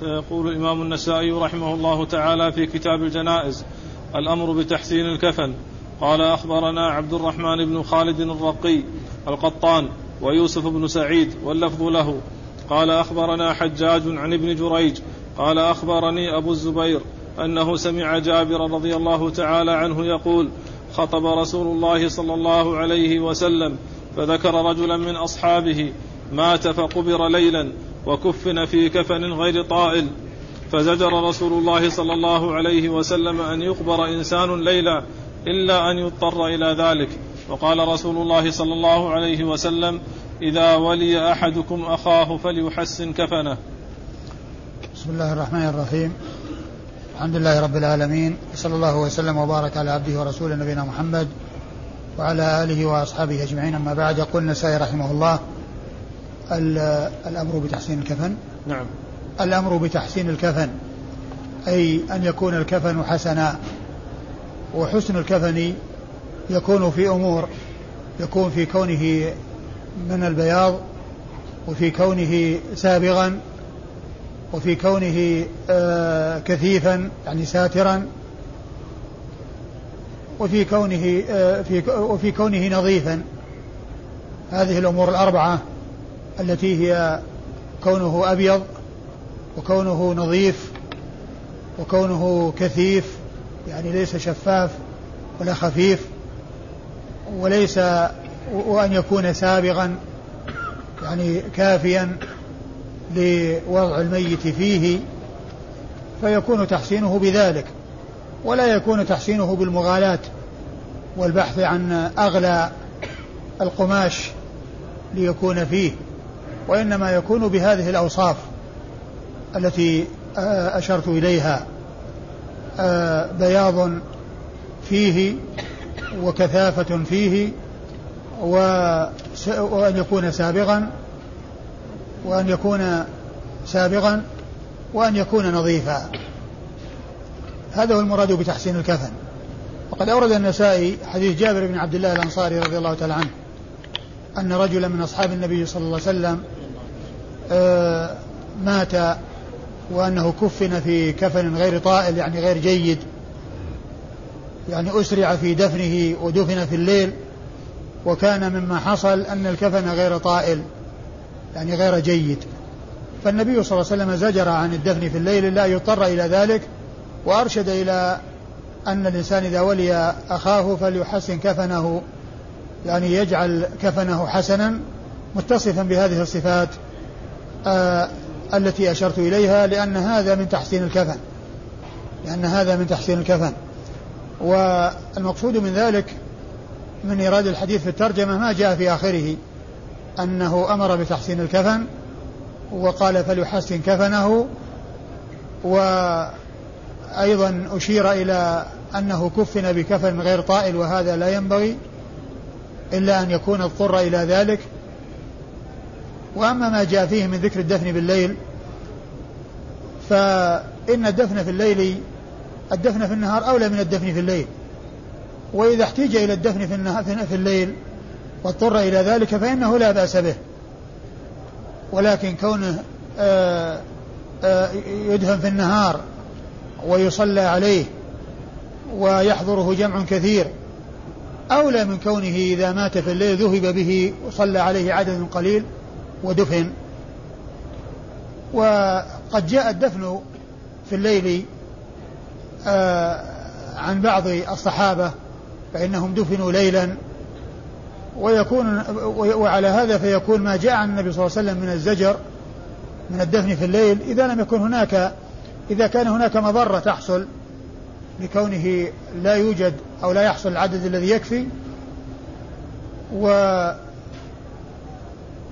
فيقول الإمام النسائي رحمه الله تعالى في كتاب الجنائز الأمر بتحسين الكفن. قال أخبرنا عبد الرحمن بن خالد الرقي القطان ويوسف بن سعيد واللفظ له. قال أخبرنا حجاج عن ابن جريج. قال أخبرني أبو الزبير أنه سمع جابر رضي الله تعالى عنه يقول خطب رسول الله صلى الله عليه وسلم فذكر رجلا من أصحابه مات فقبر ليلا وكفن في كفن غير طائل. فزجر رسول الله صلى الله عليه وسلم أن يقبر إنسان ليلا إلا أن يضطر إلى ذلك. وقال رسول الله صلى الله عليه وسلم إذا ولي أحدكم أخاه فليحسن كفنه. بسم الله الرحمن الرحيم. الحمد لله رب العالمين صلى الله وسلم وبارك على عبده ورسوله نبينا محمد وعلى آله وأصحابه أجمعين. أما بعد يقول النسائي رحمه الله الأمر بتحسين الكفن؟ نعم. الأمر بتحسين الكفن أي أن يكون الكفن حسنا وحسن الكفن يكون في أمور يكون في كونه من البياض وفي كونه سابغا وفي كونه آه كثيفا يعني ساترا وفي كونه آه في وفي كونه نظيفا. هذه الأمور الأربعة. التي هي كونه أبيض وكونه نظيف وكونه كثيف يعني ليس شفاف ولا خفيف وليس وأن يكون سابغا يعني كافيا لوضع الميت فيه فيكون تحسينه بذلك ولا يكون تحسينه بالمغالاة والبحث عن أغلى القماش ليكون فيه. وإنما يكون بهذه الأوصاف التي أشرت إليها بياض فيه وكثافة فيه وأن يكون سابغا وأن يكون سابغا وأن يكون نظيفا. هذا هو المراد بتحسين الكفن. وقد أورد النسائي حديث جابر بن عبد الله الأنصاري رضي الله تعالى عنه أن رجلا من أصحاب النبي صلى الله عليه وسلم آه، مات وأنه كفن في كفن غير طائل يعني غير جيد. يعني أسرع في دفنه ودفن في الليل. وكان مما حصل أن الكفن غير طائل يعني غير جيد. فالنبي صلى الله عليه وسلم زجر عن الدفن في الليل لا يضطر إلى ذلك. وأرشد إلى أن الإنسان إذا ولي أخاه فليحسن كفنه يعني يجعل كفنه حسنا متصفا بهذه الصفات. آه التي أشرت إليها لأن هذا من تحسين الكفن. لأن هذا من تحسين الكفن. والمقصود من ذلك من إيراد الحديث في الترجمة ما جاء في آخره أنه أمر بتحسين الكفن وقال فليحسن كفنه وأيضا أشير إلى أنه كفن بكفن غير طائل وهذا لا ينبغي إلا أن يكون اضطر إلى ذلك. وأما ما جاء فيه من ذكر الدفن بالليل فإن الدفن في الليل الدفن في النهار أولى من الدفن في الليل. وإذا احتيج إلى الدفن في, النهار في الليل واضطر إلى ذلك فإنه لا بأس به. ولكن كونه آه، آه، يدفن في النهار ويصلى عليه ويحضره جمع كثير أولى من كونه إذا مات في الليل ذهب به وصلى عليه عدد قليل. ودفن. وقد جاء الدفن في الليل آه، عن بعض الصحابة فإنهم دفنوا ليلا. ويكون وعلى هذا فيكون ما جاء عن النبي صلى الله عليه وسلم من الزجر من الدفن في الليل. إذا لم يكن هناك إذا كان هناك مضرة تحصل لكونه لا يوجد أو لا يحصل العدد الذي يكفي. و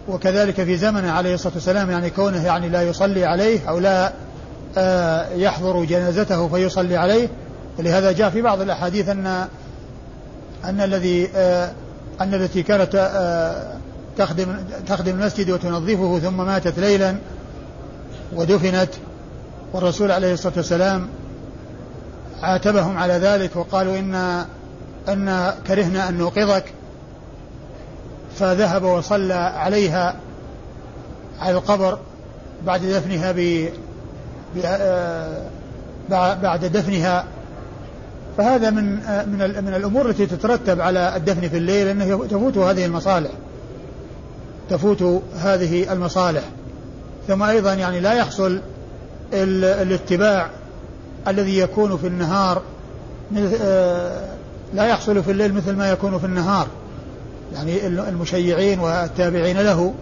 وكذلك في زمنه عليه الصلاة والسلام يعني كونه يعني لا يصلي عليه أو لا آه، يحضر جنازته فيصلي عليه. ولهذا جاء في بعض الأحاديث أن أن الذي آه، أن التي كانت آه، تخدم تخدم المسجد وتنظفه ثم ماتت ليلا ودفنت والرسول عليه الصلاة والسلام عاتبهم على ذلك وقالوا إن أن كرهنا أن نوقظك. فذهب وصلى عليها على القبر بعد دفنها بعد دفنها. فهذا من من من الأمور التي تترتب على الدفن في الليل انه تفوت هذه المصالح. تفوت هذه المصالح. ثم أيضا يعني لا يحصل الاتباع الذي يكون في النهار لا يحصل في الليل مثل ما يكون في النهار. يعني المشيعين والتابعين له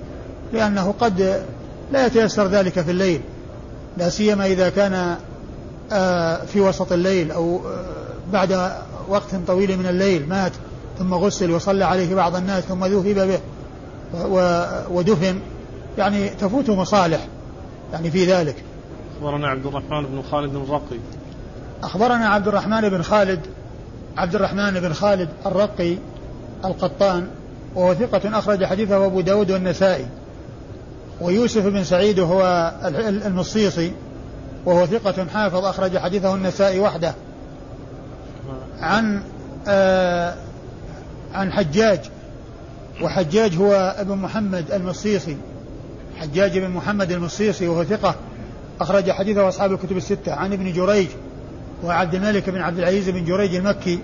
لأنه قد لا يتيسر ذلك في الليل. لا سيما إذا كان آه، في وسط الليل أو آه، بعد وقت طويل من الليل مات ثم غسل وصلى عليه بعض الناس ثم ذهب به ودفن يعني تفوت مصالح يعني في ذلك. أخبرنا عبد الرحمن بن خالد الرقي. أخبرنا عبد الرحمن بن خالد عبد الرحمن بن خالد الرقي القطان وهو ثقة أخرج حديثه أبو داود والنسائي. ويوسف بن سعيد وهو المصيصي وهو ثقة حافظ أخرج حديثه النسائي وحده. عن آه عن حجاج وحجاج هو ابن محمد المصيصي. حجاج بن محمد المصيصي وهو ثقة أخرج حديثه أصحاب الكتب الستة. عن ابن جريج وعبد الملك بن عبد العزيز بن جريج المكي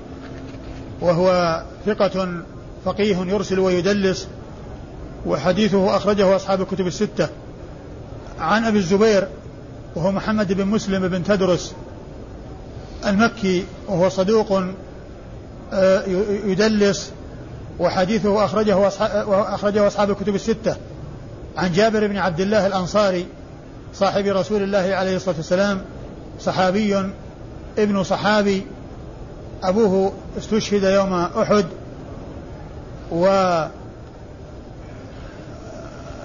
وهو ثقة فقيه يرسل ويدلس وحديثه أخرجه أصحاب الكتب الستة. عن أبي الزبير وهو محمد بن مسلم بن تدرس المكي وهو صدوق آه، يدلس وحديثه أخرجه أخرجه أصحاب الكتب الستة. عن جابر بن عبد الله الأنصاري صاحب رسول الله عليه الصلاة والسلام صحابي ابن صحابي أبوه استشهد يوم أحد. و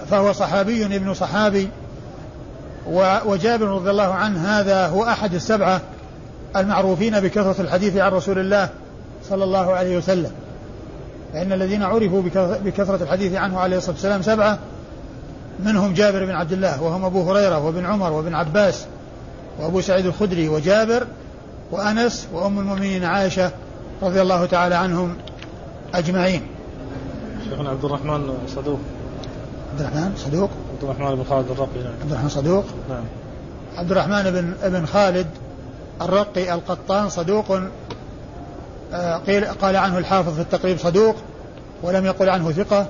فهو صحابي ابن صحابي. وجابر رضي الله عنه هذا هو أحد السبعة المعروفين بكثرة الحديث عن رسول الله صلى الله عليه وسلم. فإن الذين عرفوا بكثرة الحديث عنه عليه الصلاة والسلام سبعة منهم جابر بن عبد الله وهم أبو هريرة وابن عمر وابن عباس وأبو سعيد الخدري وجابر وأنس وأم المؤمنين عائشة رضي الله تعالى عنهم أجمعين. شيخنا عبد الرحمن صدوق. عبد الرحمن صدوق؟ عبد الرحمن بن خالد الرقي نعم. عبد الرحمن صدوق؟ نعم. عبد الرحمن بن ابن خالد الرقي القطان صدوق آه، قيل قال عنه الحافظ في التقريب صدوق ولم يقل عنه ثقة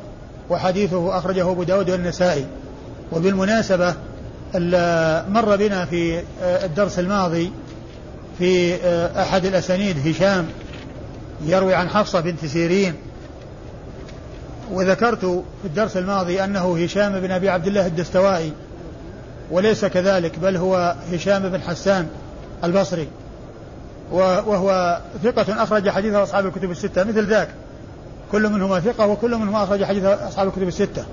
وحديثه أخرجه أبو داود والنسائي. وبالمناسبة مر بنا في آه، الدرس الماضي في آه، أحد الأسانيد هشام يروي عن حفصة بنت سيرين وذكرت في الدرس الماضي أنه هشام بن أبي عبد الله الدستوائي وليس كذلك بل هو هشام بن حسان البصري وهو ثقة أخرج حديث أصحاب الكتب الستة مثل ذاك. كل منهما ثقة وكل منهما أخرج حديث أصحاب الكتب الستة.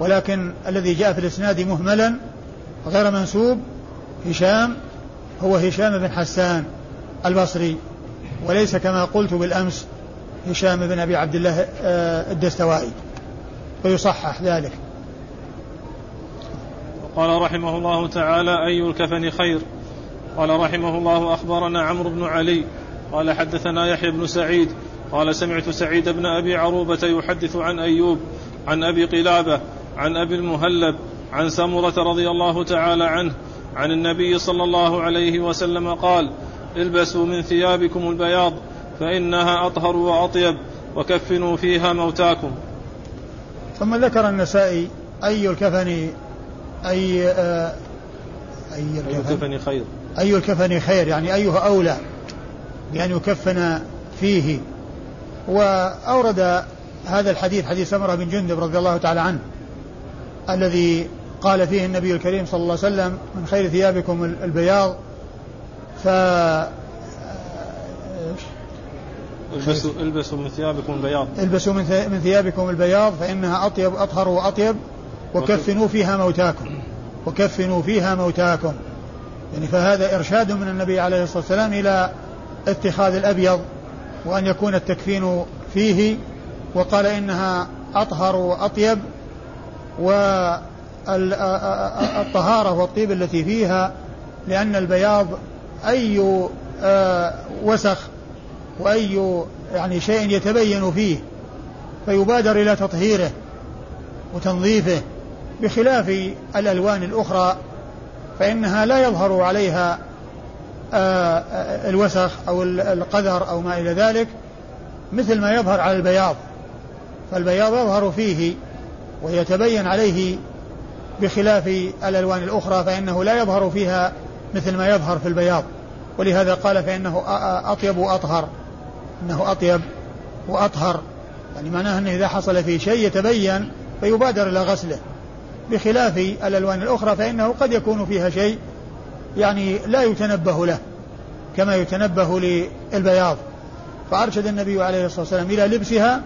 ولكن الذي جاء في الإسناد مهملا غير منسوب هشام هو هشام بن حسان البصري. وليس كما قلت بالأمس هشام بن أبي عبد الله آه، الدستوائي ويصحح ذلك. قال رحمه الله تعالى أي الكفن خير؟ قال رحمه الله أخبرنا عمرو بن علي. قال حدثنا يحيى بن سعيد. قال سمعت سعيد بن أبي عروبة يحدث عن أيوب عن أبي قلابة عن أبي المهلب عن سمرة رضي الله تعالى عنه عن النبي صلى الله عليه وسلم قال البسوا من ثيابكم البياض. فإنها أطهر وأطيب. وكفنوا فيها موتاكم. ثم ذكر النسائي أي الكفن أي آه أي الكفن, أي الكفن؟ خير؟ أي الكفن خير يعني أيها أولى بأن يكفن فيه. وأورد هذا الحديث حديث سمرة بن جندب رضي الله تعالى عنه الذي قال فيه النبي الكريم صلى الله عليه وسلم من خير ثيابكم البياض. ف البسوا البسوا من ثيابكم البياض. البسوا من ثيابكم البياض فإنها أطيب أطهر وأطيب وكفنوا فيها موتاكم. وكفنوا فيها موتاكم. يعني فهذا إرشاد من النبي عليه الصلاة والسلام إلى اتخاذ الأبيض وأن يكون التكفين فيه وقال إنها أطهر وأطيب والطهارة والطيب التي فيها لأن البياض أي آه، وسخ وأي يعني شيء يتبين فيه فيبادر إلى تطهيره وتنظيفه بخلاف الألوان الأخرى فإنها لا يظهر عليها آه، الوسخ أو القذر أو ما إلى ذلك مثل ما يظهر على البياض. فالبياض يظهر فيه ويتبين عليه بخلاف الألوان الأخرى فإنه لا يظهر فيها مثل ما يظهر في البياض. ولهذا قال فإنه أطيب وأطهر. أنه أطيب وأطهر. يعني معناه أنه إذا حصل فيه شيء يتبين فيبادر إلى غسله. بخلاف الألوان الأخرى فإنه قد يكون فيها شيء يعني لا يتنبه له كما يتنبه للبياض. فأرشد النبي عليه الصلاة والسلام إلى لبسها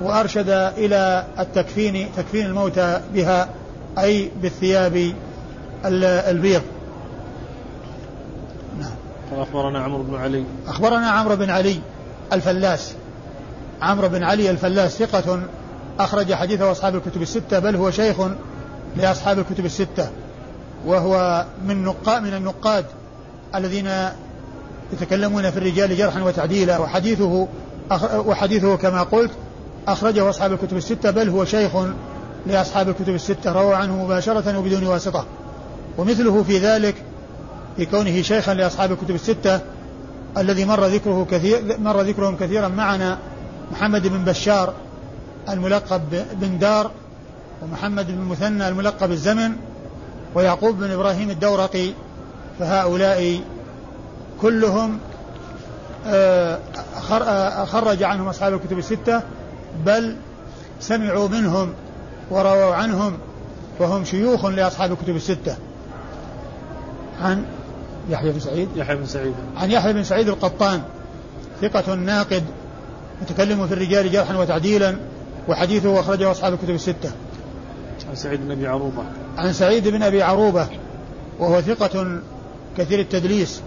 وأرشد إلى التكفين تكفين الموتى بها أي بالثياب البيض. نعم. أخبرنا عمرو بن علي. أخبرنا عمرو بن علي. الفلاس. عمرو بن علي الفلاس ثقة أخرج حديثه أصحاب الكتب الستة بل هو شيخ لأصحاب الكتب الستة وهو من النقاد من النقاد الذين يتكلمون في الرجال جرحا وتعديلا وحديثه وحديثه كما قلت أخرجه أصحاب الكتب الستة بل هو شيخ لأصحاب الكتب الستة. روى عنه مباشرة وبدون واسطة. ومثله في ذلك في كونه شيخا لأصحاب الكتب الستة الذي مر ذكره كثير مر ذكرهم كثيرا معنا محمد بن بشار الملقب بن دار ومحمد بن مثنى الملقب الزمن ويعقوب بن إبراهيم الدورقي فهؤلاء كلهم آه، آه، خرج عنهم أصحاب الكتب الستة بل سمعوا منهم ورووا عنهم وهم شيوخ لأصحاب الكتب الستة. عن يحيى بن سعيد؟ يحيى بن سعيد. عن يحيى بن سعيد القطان ثقة ناقد متكلم في الرجال جرحا وتعديلا وحديثه أخرجه أصحاب الكتب الستة. عن سعيد بن أبي عروبة. عن سعيد بن أبي عروبة وهو ثقة كثير التدليس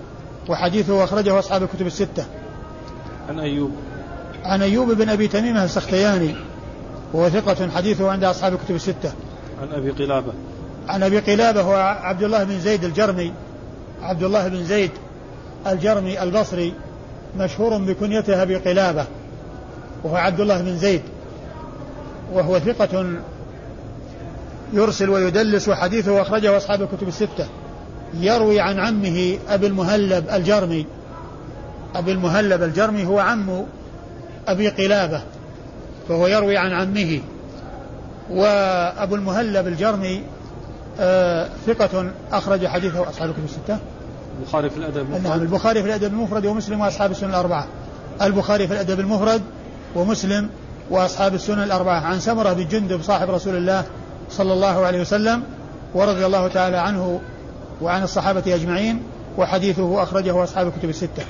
وحديثه أخرجه أصحاب الكتب الستة. عن أيوب. عن أيوب بن أبي تميمة السختياني وهو ثقة حديثه عند أصحاب الكتب الستة. عن أبي قلابة. عن أبي قلابة هو عبد الله بن زيد الجرمي عبد الله بن زيد الجرمي البصري مشهور بكنيته أبي قلابة وهو عبد الله بن زيد وهو ثقة يرسل ويدلس وحديثه أخرجه أصحاب الكتب الستة. يروي عن عمه أبي المهلب الجرمي أبي المهلب الجرمي هو عم أبي قلابة فهو يروي عن عمه وأبو المهلب الجرمي آه ثقة أخرج حديثه أصحاب الكتب الستة. البخاري في الأدب المفرد. نعم البخاري في الأدب المفرد ومسلم وأصحاب السنة الأربعة. البخاري في الأدب المفرد ومسلم وأصحاب السنن الأربعة. عن سمرة بن جندب صاحب رسول الله صلى الله عليه وسلم ورضي الله تعالى عنه وعن الصحابة أجمعين وحديثه أخرجه أصحاب الكتب الستة.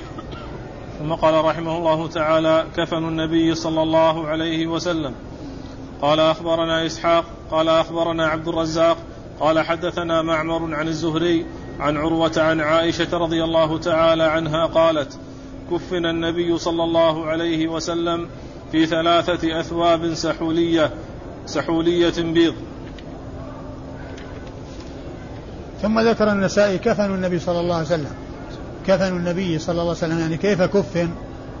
ثم قال رحمه الله تعالى كفن النبي صلى الله عليه وسلم. قال أخبرنا إسحاق. قال أخبرنا عبد الرزاق. قال حدثنا معمر عن الزهري عن عروة عن عائشة رضي الله تعالى عنها قالت كفن النبي صلى الله عليه وسلم في ثلاثة أثواب سحولية سحولية بيض. ثم ذكر النسائي كفن النبي صلى الله عليه وسلم. كفن النبي صلى الله عليه وسلم يعني كيف كفن؟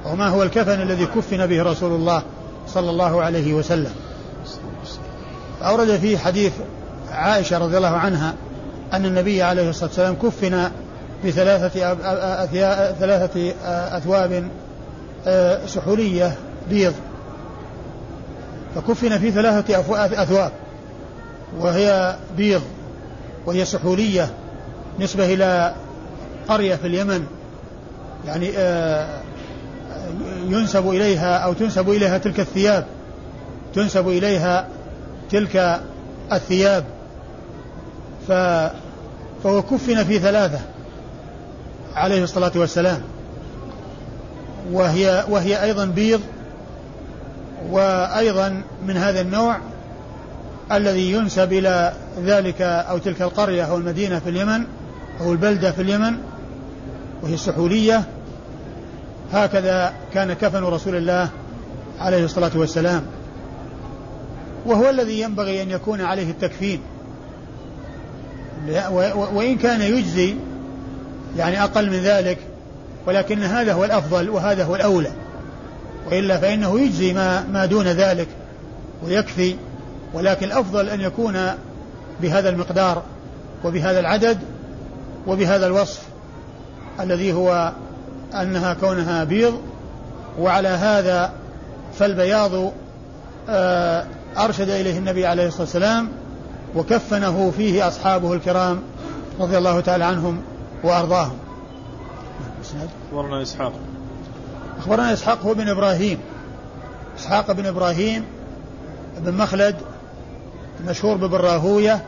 وما هو الكفن الذي كفن به رسول الله صلى الله عليه وسلم؟ أورد فيه حديث عائشة رضي الله عنها أن النبي عليه الصلاة والسلام كفن بثلاثة ثلاثة أثواب سحولية بيض. فكفن في ثلاثة أثواب وهي بيض وهي سحولية نسبة إلى قرية في اليمن. يعني ينسب إليها أو تنسب إليها تلك الثياب تنسب إليها تلك الثياب. ف فهو كفن في ثلاثة عليه الصلاة والسلام. وهي وهي أيضا بيض وأيضا من هذا النوع الذي ينسب إلى ذلك أو تلك القرية أو المدينة في اليمن أو البلدة في اليمن وهي السحولية. هكذا كان كفن رسول الله عليه الصلاة والسلام. وهو الذي ينبغي أن يكون عليه التكفين. وإن كان يجزي يعني أقل من ذلك ولكن هذا هو الأفضل وهذا هو الأولى. وإلا فإنه يجزي ما, ما دون ذلك ويكفي ولكن الأفضل أن يكون بهذا المقدار وبهذا العدد وبهذا الوصف الذي هو أنها كونها بيض وعلى هذا فالبياض آه، أرشد إليه النبي عليه الصلاة والسلام وكفنه فيه أصحابه الكرام رضي الله تعالى عنهم وأرضاهم. أخبرنا إسحاق. أخبرنا إسحاق هو بن إبراهيم. إسحاق بن إبراهيم بن مخلد مشهور ببن راهوية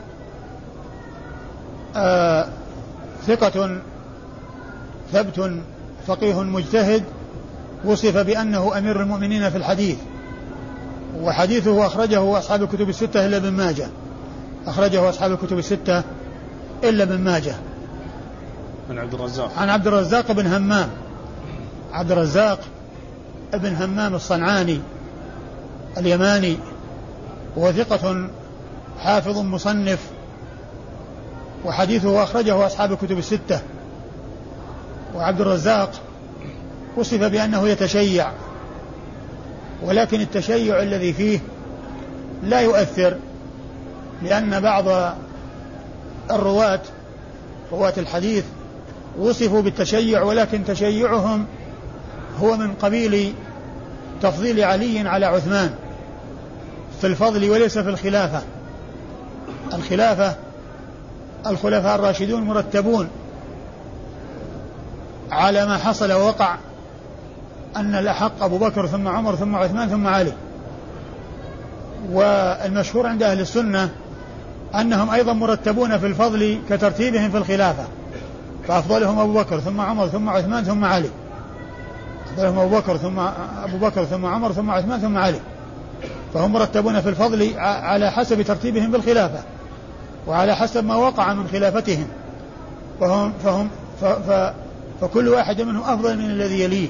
آه ثقة ثبت فقيه مجتهد وصف بأنه أمير المؤمنين في الحديث وحديثه أخرجه أصحاب الكتب الستة إلا ابن ماجه. أخرجه أصحاب الكتب الستة إلا ابن ماجه. عن عبد الرزاق. عن عبد الرزاق بن همام. عبد الرزاق بن همام الصنعاني اليماني وثقة حافظ مصنف وحديثه أخرجه أصحاب الكتب الستة. وعبد الرزاق وصف بأنه يتشيع ولكن التشيع الذي فيه لا يؤثر لأن بعض الرواة رواة الحديث وصفوا بالتشيع ولكن تشيعهم هو من قبيل تفضيل علي على عثمان في الفضل وليس في الخلافة. الخلافة الخلفاء الراشدون مرتبون على ما حصل ووقع أن الأحق أبو بكر ثم عمر ثم عثمان ثم علي. والمشهور عند أهل السنة أنهم أيضا مرتبون في الفضل كترتيبهم في الخلافة. فأفضلهم أبو بكر ثم عمر ثم عثمان ثم علي. أفضلهم أبو بكر ثم أبو بكر ثم عمر ثم عثمان ثم علي. فهم مرتبون في الفضل على حسب ترتيبهم في الخلافة. وعلى حسب ما وقع من خلافتهم. فهم فهم ف ف فكل واحد منهم أفضل من الذي يليه.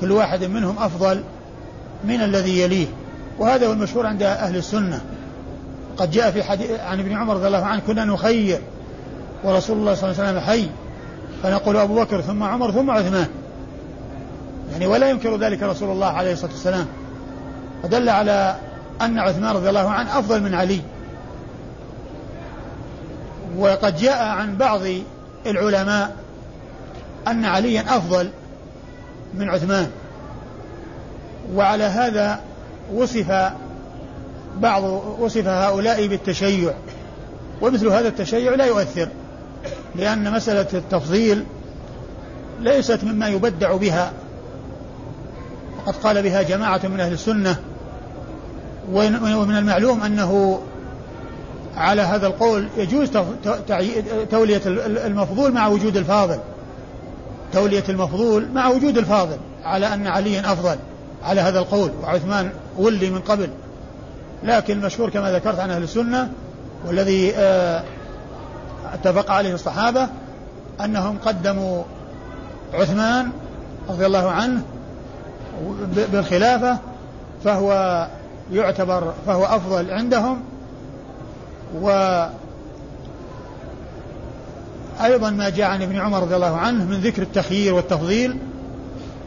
كل واحد منهم أفضل من الذي يليه. وهذا هو المشهور عند أهل السنة. قد جاء في حديث عن ابن عمر رضي الله عنه كنا نخير ورسول الله صلى الله عليه وسلم حي فنقول أبو بكر ثم عمر ثم عثمان. يعني ولا ينكر ذلك رسول الله عليه الصلاة والسلام. فدل على أن عثمان رضي الله عنه أفضل من علي. وقد جاء عن بعض العلماء أن عليا أفضل من عثمان. وعلى هذا وصف بعض وصف هؤلاء بالتشيع ومثل هذا التشيع لا يؤثر لأن مسألة التفضيل ليست مما يبدع بها وقد قال بها جماعة من أهل السنة ومن المعلوم أنه على هذا القول يجوز تولية المفضول مع وجود الفاضل. تولية المفضول مع وجود الفاضل على أن عليا أفضل على هذا القول وعثمان ولي من قبل. لكن المشهور كما ذكرت عن أهل السنة والذي آه، اتفق عليه الصحابة أنهم قدموا عثمان رضي الله عنه بالخلافة فهو يعتبر فهو أفضل عندهم و أيضا ما جاء عن ابن عمر رضي الله عنه من ذكر التخيير والتفضيل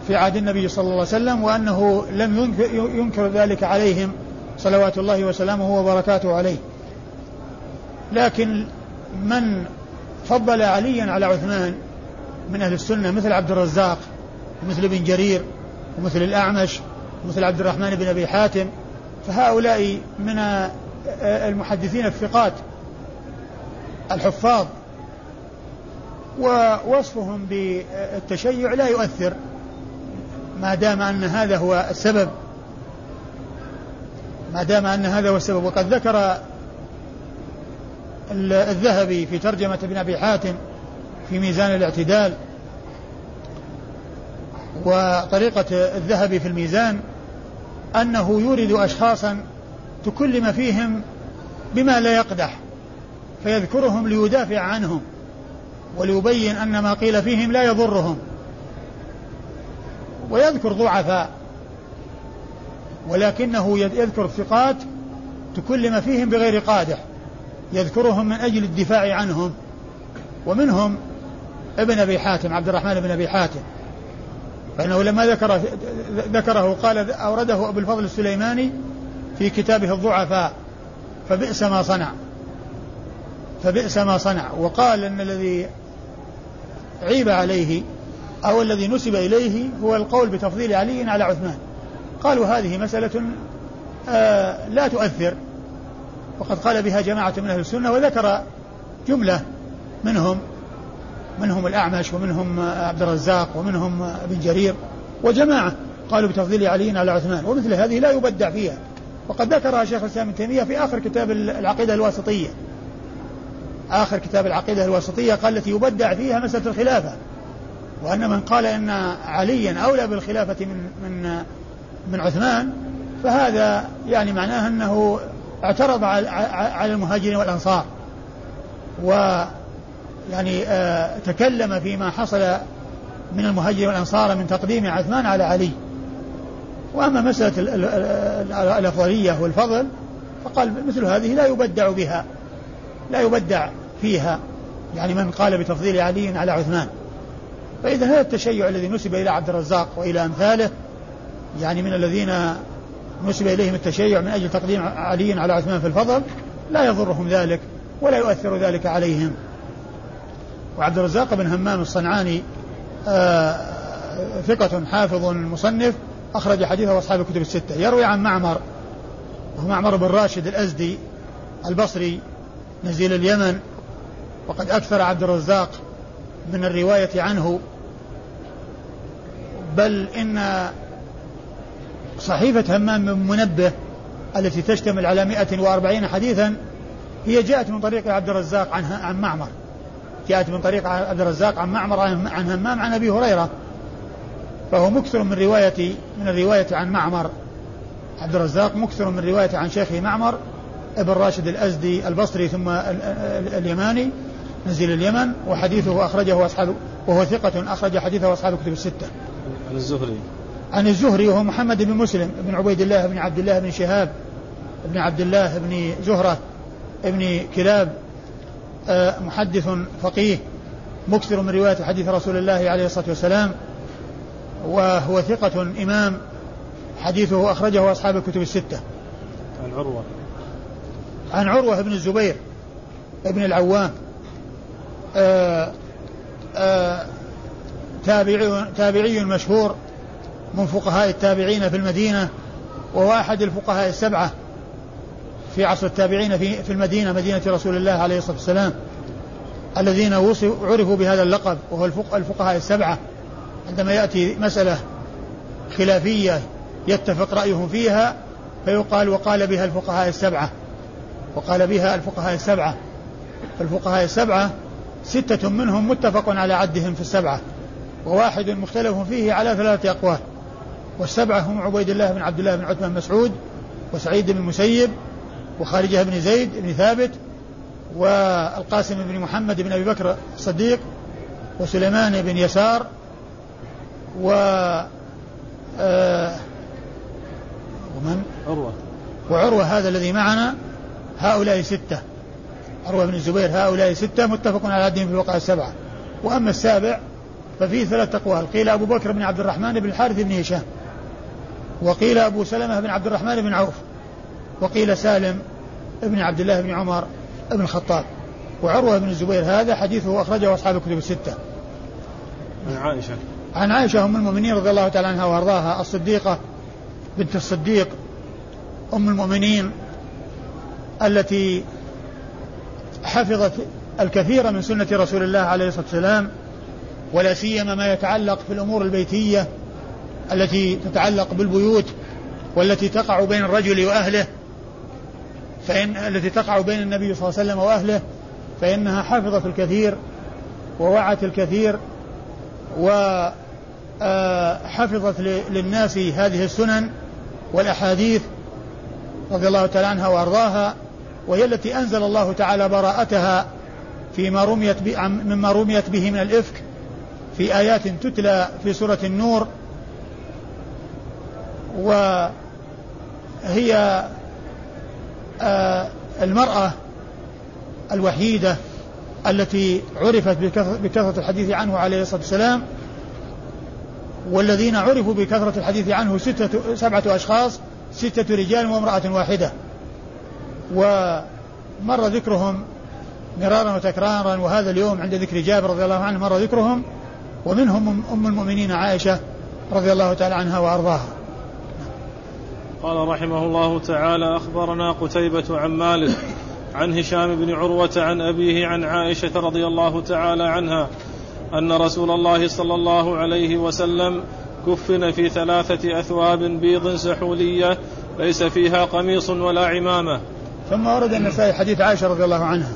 في عهد النبي صلى الله عليه وسلم وأنه لم ينكر ذلك عليهم صلوات الله وسلامه وبركاته عليه. لكن من فضل عليا على عثمان من أهل السنة مثل عبد الرزاق ومثل ابن جرير ومثل الأعمش ومثل عبد الرحمن بن أبي حاتم فهؤلاء من المحدثين الثقات الحفاظ ووصفهم بالتشيع لا يؤثر ما دام أن هذا هو السبب. ما دام أن هذا هو السبب. وقد ذكر الذهبي في ترجمة ابن أبي حاتم في ميزان الاعتدال وطريقة الذهبي في الميزان أنه يورد أشخاصا تكلم فيهم بما لا يقدح فيذكرهم ليدافع عنهم وليبين أن ما قيل فيهم لا يضرهم. ويذكر ضعفاء. ولكنه يذكر الثقات تكلم فيهم بغير قادح يذكرهم من أجل الدفاع عنهم. ومنهم ابن أبي حاتم عبد الرحمن بن أبي حاتم. فإنه لما ذكر ذكره قال أورده أبو الفضل السليماني في كتابه الضعفاء فبئس ما صنع. فبئس ما صنع. وقال أن الذي عيب عليه أو الذي نسب إليه هو القول بتفضيل علي على عثمان. قالوا هذه مسألة آه لا تؤثر. وقد قال بها جماعة من أهل السنة وذكر جملة منهم منهم الأعمش ومنهم عبد الرزاق ومنهم ابن جرير وجماعة قالوا بتفضيل علي على عثمان ومثل هذه لا يبدع فيها. وقد ذكرها شيخ الإسلام ابن تيمية في آخر كتاب العقيدة الواسطية. آخر كتاب العقيدة الواسطية قال التي يبدع فيها مسألة الخلافة وأن من قال إن عليا أولى بالخلافة من من من عثمان فهذا يعني معناه أنه اعترض على المهاجرين والأنصار. و يعني آه تكلم فيما حصل من المهاجرين والأنصار من تقديم عثمان على علي. وأما مسألة الأفضلية والفضل فقال مثل هذه لا يبدع بها لا يبدع فيها. يعني من قال بتفضيل علي على عثمان. فإذا هذا التشيع الذي نسب إلى عبد الرزاق وإلى أمثاله يعني من الذين نسب إليهم التشيع من أجل تقديم علي على عثمان في الفضل لا يضرهم ذلك ولا يؤثر ذلك عليهم. وعبد الرزاق بن همام الصنعاني آه ثقة حافظ مصنف أخرج حديثه أصحاب الكتب الستة. يروي عن معمر وهو معمر بن راشد الأزدي البصري نزيل اليمن وقد أكثر عبد الرزاق من الرواية عنه. بل إن صحيفة همام بن منبه التي تشتمل على 140 حديثا هي جاءت من طريق عبد الرزاق عن عن معمر جاءت من طريق عبد الرزاق عن معمر عن همام عن أبي هريرة فهو مكثر من رواية من الرواية عن معمر عبد الرزاق مكثر من رواية عن شيخه معمر ابن راشد الأزدي البصري ثم اليماني نزيل اليمن وحديثه أخرجه أصحاب وهو ثقة أخرج حديثه أصحاب الكتب الستة. عن الزهري. عن الزهري وهو محمد بن مسلم بن عبيد الله بن عبد الله بن شهاب بن عبد الله بن زهرة بن كلاب آه، محدث فقيه مكثر من رواية حديث رسول الله عليه الصلاة والسلام وهو ثقة إمام حديثه أخرجه أصحاب الكتب الستة. عن عروة. عن عروة بن الزبير ابن العوام آآ آه، آآ آه، تابعي, تابعي مشهور من فقهاء التابعين في المدينة وهو أحد الفقهاء السبعة في عصر التابعين في, في المدينة مدينة رسول الله عليه الصلاة والسلام الذين عرفوا بهذا اللقب وهو الفقهاء السبعة. عندما يأتي مسألة خلافية يتفق رأيهم فيها فيقال وقال بها الفقهاء السبعة. وقال بها الفقهاء السبعة. الفقهاء السبعة ستة منهم متفق على عدهم في السبعة وواحد مختلف فيه على ثلاثة أقوال. والسبعة هم عبيد الله بن عبد الله بن عثمان مسعود وسعيد بن المسيب وخارجة بن زيد بن ثابت والقاسم بن محمد بن أبي بكر الصديق وسليمان بن يسار و آه ومن؟ عروة. وعروة هذا الذي معنا هؤلاء ستة. عروة بن الزبير هؤلاء ستة متفق على عدهم في الوقع السبعة. وأما السابع ففيه ثلاثة أقوال. قيل أبو بكر بن عبد الرحمن بن الحارث بن هشام. وقيل أبو سلمة بن عبد الرحمن بن عوف وقيل سالم بن عبد الله بن عمر بن الخطاب. وعروة بن الزبير هذا حديثه أخرجه أصحاب الكتب الستة. عن عائشة. عن عائشة أم المؤمنين رضي الله تعالى عنها وأرضاها الصديقة بنت الصديق أم المؤمنين التي حفظت الكثير من سنة رسول الله عليه الصلاة والسلام ولا سيما ما يتعلق في الأمور البيتية التي تتعلق بالبيوت والتي تقع بين الرجل وأهله فإن التي تقع بين النبي صلى الله عليه وسلم وأهله فإنها حفظت الكثير ووعت الكثير وحفظت للناس هذه السنن والأحاديث رضي الله تعالى عنها وأرضاها وهي التي أنزل الله تعالى براءتها فيما رميت مما رميت به من الإفك في آيات تتلى في سورة النور وهي آه، المرأة الوحيدة التي عرفت بكثرة الحديث عنه عليه الصلاة والسلام والذين عرفوا بكثرة الحديث عنه ستة سبعة أشخاص ستة رجال وامرأة واحدة. ومر ذكرهم مرارا وتكرارا وهذا اليوم عند ذكر جابر رضي الله عنه مر ذكرهم ومنهم أم المؤمنين عائشة رضي الله تعالى عنها وأرضاها. قال رحمه الله تعالى أخبرنا قتيبة عن مالك عن هشام بن عروة عن أبيه عن عائشة رضي الله تعالى عنها أن رسول الله صلى الله عليه وسلم كفن في ثلاثة أثواب بيض سحولية ليس فيها قميص ولا عمامة. ثم ورد النسائي حديث عائشة رضي الله عنها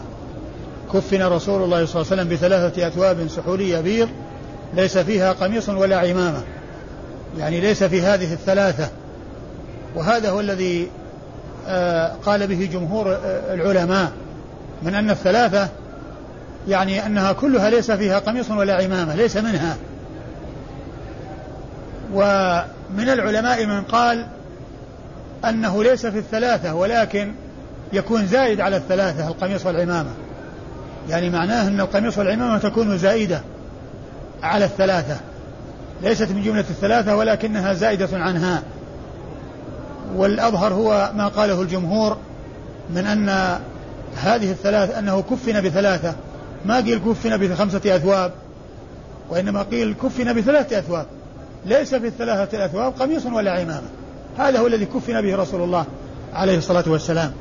كفن رسول الله صلى الله عليه وسلم بثلاثة أثواب سحولية بيض ليس فيها قميص ولا عمامة. يعني ليس في هذه الثلاثة وهذا هو الذي آه، قال به جمهور آه، العلماء من أن الثلاثة يعني أنها كلها ليس فيها قميص ولا عمامة ليس منها. ومن العلماء من قال أنه ليس في الثلاثة ولكن يكون زائد على الثلاثة القميص والعمامة. يعني معناه أن القميص والعمامة تكون زائدة على الثلاثة. ليست من جملة الثلاثة ولكنها زائدة عنها. والأظهر هو ما قاله الجمهور من أن هذه الثلاث أنه كفن بثلاثة. ما قيل كفن بخمسة أثواب وإنما قيل كفن بثلاثة أثواب. ليس في الثلاثة الأثواب قميص ولا عمامة. هذا هو الذي كفن به رسول الله عليه الصلاة والسلام.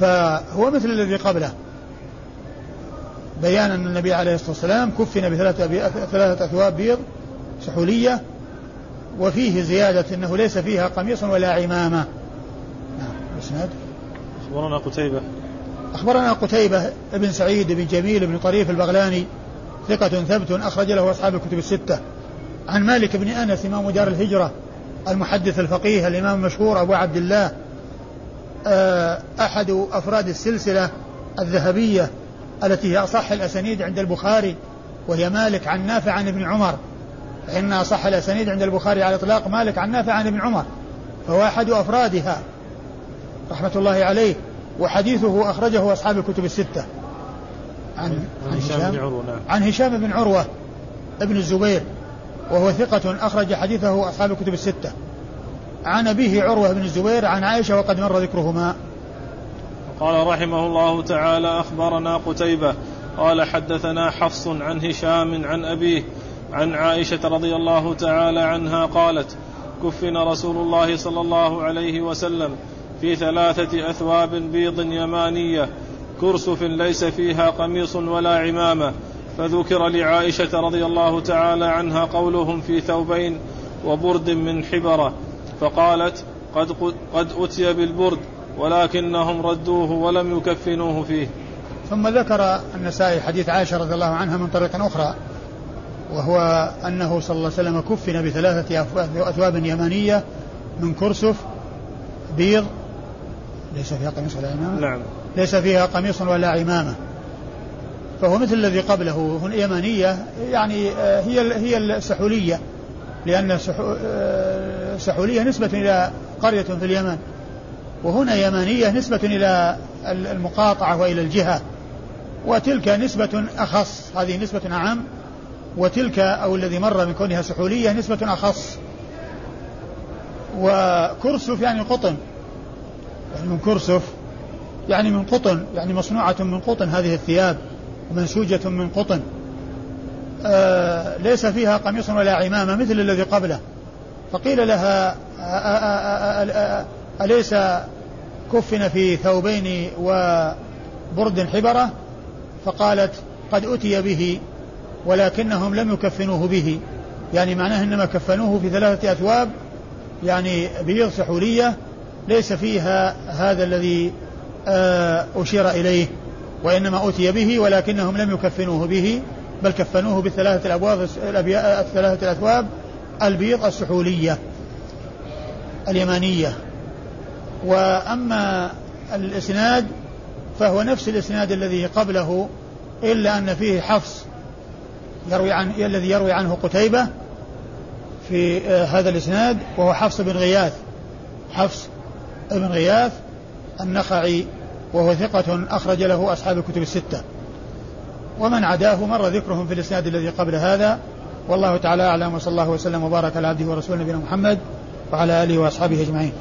فهو مثل الذي قبله. بيان أن النبي عليه الصلاة والسلام كفن بثلاثة أثواب بيض سحولية وفيه زيادة أنه ليس فيها قميص ولا عمامة. نعم أخبرنا قتيبة. أخبرنا قتيبة بن سعيد بن جميل بن طريف البغلاني ثقة ثبت أخرج له أصحاب الكتب الستة. عن مالك بن أنس إمام دار الهجرة المحدث الفقيه الإمام المشهور أبو عبد الله آه، أحد أفراد السلسلة الذهبية التي هي أصح الأسانيد عند البخاري وهي مالك عن نافع عن ابن عمر. فإن أصح الأسانيد عند البخاري على الإطلاق مالك عن نافع عن ابن عمر فهو أحد أفرادها رحمة الله عليه وحديثه أخرجه أصحاب الكتب الستة. عن, عن هشام بن عروة نعم. عن هشام بن عروة ابن الزبير وهو ثقة أخرج حديثه أصحاب الكتب الستة. عن أبيه عروة بن الزبير عن عائشة وقد مر ذكرهما. قال رحمه الله تعالى أخبرنا قتيبة قال حدثنا حفص عن هشام عن أبيه عن عائشة رضي الله تعالى عنها قالت كفن رسول الله صلى الله عليه وسلم في ثلاثة أثواب بيض يمانية كرسف ليس فيها قميص ولا عمامة. فذكر لعائشة رضي الله تعالى عنها قولهم في ثوبين وبرد من حبرة فقالت قد, قد أتي بالبرد ولكنهم ردوه ولم يكفنوه فيه. ثم ذكر النسائي حديث عائشة رضي الله عنها من طريق أخرى وهو أنه صلى الله عليه وسلم كفن بثلاثة أثواب يمانية من كرسف بيض ليس فيها قميص ولا عمامة نعم. ليس فيها قميص ولا عمامة. فهو مثل الذي قبله هنا يمانية يعني آه، هي هي السحولية. لأن السحولية آه، نسبة إلى قرية في اليمن. وهنا يمانية نسبة إلى المقاطعة وإلى الجهة. وتلك نسبة أخص هذه نسبة أعم وتلك أو الذي مر من كونها سحولية نسبة أخص. وكرسف يعني قطن. يعني من كرسف يعني من قطن يعني مصنوعة من قطن هذه الثياب منسوجة من قطن. آه ليس فيها قميص ولا عمامة مثل الذي قبله. فقيل لها أليس كفن في ثوبين وبرد حبرة؟ فقالت قد أتي به ولكنهم لم يكفنوه به. يعني معناه إنما كفنوه في ثلاثة أثواب. يعني بيض سحولية ليس فيها هذا الذي آه، أشير إليه وإنما أتي به ولكنهم لم يكفنوه به بل كفنوه بالثلاثة الأبواب الثلاثة الأثواب البيض السحولية اليمانية. وأما الإسناد فهو نفس الإسناد الذي قبله إلا أن فيه حفص يروي عن الذي يروي عنه قتيبة في آه، هذا الإسناد وهو حفص بن غياث. حفص بن غياث النخعي وهو ثقة أخرج له أصحاب الكتب الستة. ومن عداه مر ذكرهم في الإسناد الذي قبل هذا. والله تعالى أعلم وصلى الله وسلم وبارك على عبده ورسوله نبينا محمد وعلى آله وأصحابه أجمعين.